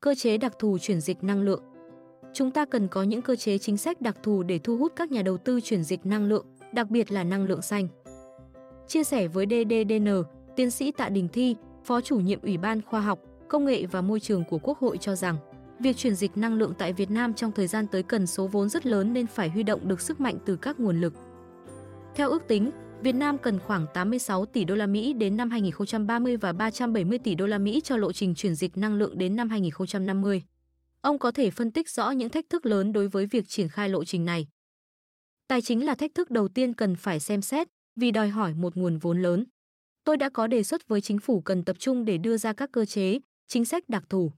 cơ chế đặc thù chuyển dịch năng lượng. Chúng ta cần có những cơ chế chính sách đặc thù để thu hút các nhà đầu tư chuyển dịch năng lượng, đặc biệt là năng lượng xanh. Chia sẻ với DDDN, tiến sĩ Tạ Đình Thi, Phó chủ nhiệm Ủy ban Khoa học, Công nghệ và Môi trường của Quốc hội cho rằng, việc chuyển dịch năng lượng tại Việt Nam trong thời gian tới cần số vốn rất lớn nên phải huy động được sức mạnh từ các nguồn lực. Theo ước tính, Việt Nam cần khoảng 86 tỷ đô la Mỹ đến năm 2030 và 370 tỷ đô la Mỹ cho lộ trình chuyển dịch năng lượng đến năm 2050. Ông có thể phân tích rõ những thách thức lớn đối với việc triển khai lộ trình này. Tài chính là thách thức đầu tiên cần phải xem xét vì đòi hỏi một nguồn vốn lớn. Tôi đã có đề xuất với chính phủ cần tập trung để đưa ra các cơ chế, chính sách đặc thù.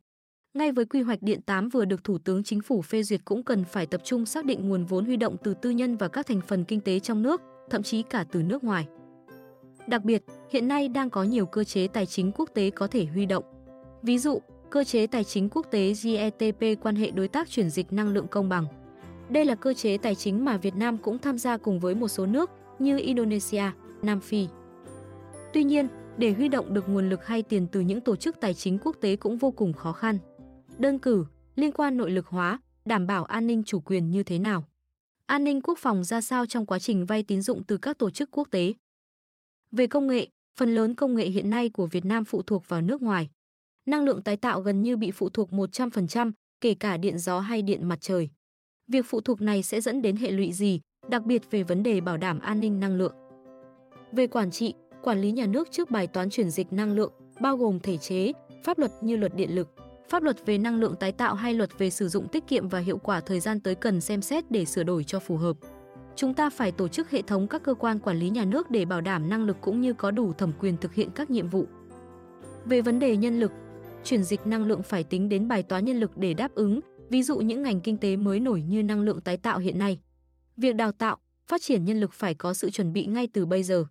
Ngay với quy hoạch điện 8 vừa được Thủ tướng Chính phủ phê duyệt cũng cần phải tập trung xác định nguồn vốn huy động từ tư nhân và các thành phần kinh tế trong nước, thậm chí cả từ nước ngoài. Đặc biệt, hiện nay đang có nhiều cơ chế tài chính quốc tế có thể huy động. Ví dụ, cơ chế tài chính quốc tế GETP quan hệ đối tác chuyển dịch năng lượng công bằng. Đây là cơ chế tài chính mà Việt Nam cũng tham gia cùng với một số nước như Indonesia, Nam Phi. Tuy nhiên, để huy động được nguồn lực hay tiền từ những tổ chức tài chính quốc tế cũng vô cùng khó khăn. Đơn cử, liên quan nội lực hóa, đảm bảo an ninh chủ quyền như thế nào? An ninh quốc phòng ra sao trong quá trình vay tín dụng từ các tổ chức quốc tế? Về công nghệ, phần lớn công nghệ hiện nay của Việt Nam phụ thuộc vào nước ngoài. Năng lượng tái tạo gần như bị phụ thuộc 100%, kể cả điện gió hay điện mặt trời. Việc phụ thuộc này sẽ dẫn đến hệ lụy gì, đặc biệt về vấn đề bảo đảm an ninh năng lượng. Về quản trị, quản lý nhà nước trước bài toán chuyển dịch năng lượng, bao gồm thể chế, pháp luật như luật điện lực, pháp luật về năng lượng tái tạo hay luật về sử dụng tiết kiệm và hiệu quả thời gian tới cần xem xét để sửa đổi cho phù hợp. Chúng ta phải tổ chức hệ thống các cơ quan quản lý nhà nước để bảo đảm năng lực cũng như có đủ thẩm quyền thực hiện các nhiệm vụ. Về vấn đề nhân lực, chuyển dịch năng lượng phải tính đến bài toán nhân lực để đáp ứng, ví dụ những ngành kinh tế mới nổi như năng lượng tái tạo hiện nay. Việc đào tạo, phát triển nhân lực phải có sự chuẩn bị ngay từ bây giờ.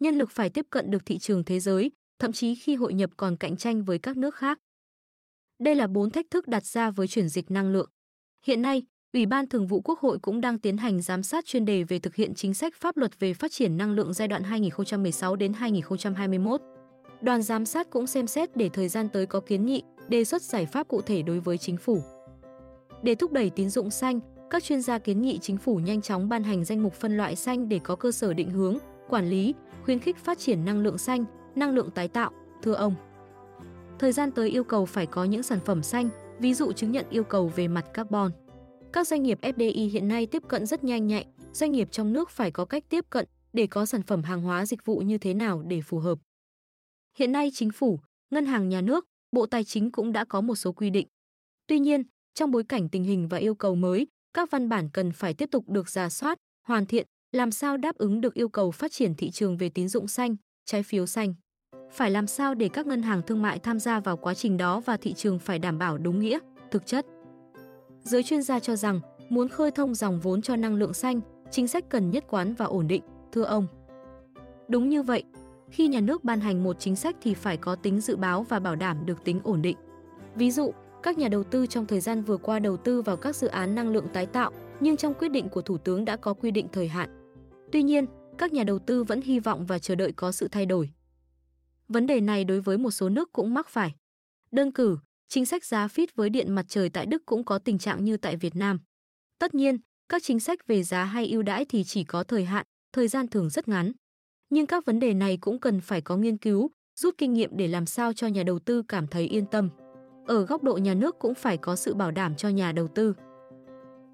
Nhân lực phải tiếp cận được thị trường thế giới, thậm chí khi hội nhập còn cạnh tranh với các nước khác. Đây là bốn thách thức đặt ra với chuyển dịch năng lượng. Hiện nay, Ủy ban Thường vụ Quốc hội cũng đang tiến hành giám sát chuyên đề về thực hiện chính sách pháp luật về phát triển năng lượng giai đoạn 2016 đến 2021. Đoàn giám sát cũng xem xét để thời gian tới có kiến nghị, đề xuất giải pháp cụ thể đối với chính phủ. Để thúc đẩy tín dụng xanh, các chuyên gia kiến nghị chính phủ nhanh chóng ban hành danh mục phân loại xanh để có cơ sở định hướng, quản lý, khuyến khích phát triển năng lượng xanh, năng lượng tái tạo, thưa ông. Thời gian tới yêu cầu phải có những sản phẩm xanh, ví dụ chứng nhận yêu cầu về mặt carbon. Các doanh nghiệp FDI hiện nay tiếp cận rất nhanh nhạy, doanh nghiệp trong nước phải có cách tiếp cận để có sản phẩm hàng hóa dịch vụ như thế nào để phù hợp. Hiện nay chính phủ, ngân hàng nhà nước, Bộ Tài chính cũng đã có một số quy định. Tuy nhiên, trong bối cảnh tình hình và yêu cầu mới, các văn bản cần phải tiếp tục được giả soát, hoàn thiện, làm sao đáp ứng được yêu cầu phát triển thị trường về tín dụng xanh, trái phiếu xanh. Phải làm sao để các ngân hàng thương mại tham gia vào quá trình đó và thị trường phải đảm bảo đúng nghĩa, thực chất. Giới chuyên gia cho rằng, muốn khơi thông dòng vốn cho năng lượng xanh, chính sách cần nhất quán và ổn định, thưa ông. Đúng như vậy, khi nhà nước ban hành một chính sách thì phải có tính dự báo và bảo đảm được tính ổn định. Ví dụ, các nhà đầu tư trong thời gian vừa qua đầu tư vào các dự án năng lượng tái tạo, nhưng trong quyết định của Thủ tướng đã có quy định thời hạn. Tuy nhiên, các nhà đầu tư vẫn hy vọng và chờ đợi có sự thay đổi. Vấn đề này đối với một số nước cũng mắc phải. Đơn cử, chính sách giá phít với điện mặt trời tại Đức cũng có tình trạng như tại Việt Nam. Tất nhiên, các chính sách về giá hay ưu đãi thì chỉ có thời hạn, thời gian thường rất ngắn. Nhưng các vấn đề này cũng cần phải có nghiên cứu, rút kinh nghiệm để làm sao cho nhà đầu tư cảm thấy yên tâm. Ở góc độ nhà nước cũng phải có sự bảo đảm cho nhà đầu tư.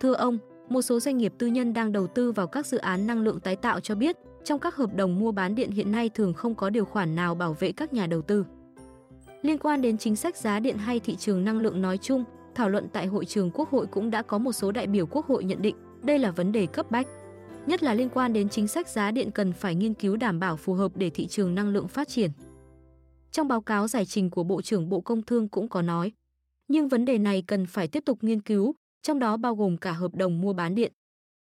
Thưa ông, một số doanh nghiệp tư nhân đang đầu tư vào các dự án năng lượng tái tạo cho biết, trong các hợp đồng mua bán điện hiện nay thường không có điều khoản nào bảo vệ các nhà đầu tư. Liên quan đến chính sách giá điện hay thị trường năng lượng nói chung, thảo luận tại hội trường Quốc hội cũng đã có một số đại biểu Quốc hội nhận định đây là vấn đề cấp bách. Nhất là liên quan đến chính sách giá điện cần phải nghiên cứu đảm bảo phù hợp để thị trường năng lượng phát triển. Trong báo cáo giải trình của Bộ trưởng Bộ Công Thương cũng có nói, nhưng vấn đề này cần phải tiếp tục nghiên cứu, trong đó bao gồm cả hợp đồng mua bán điện.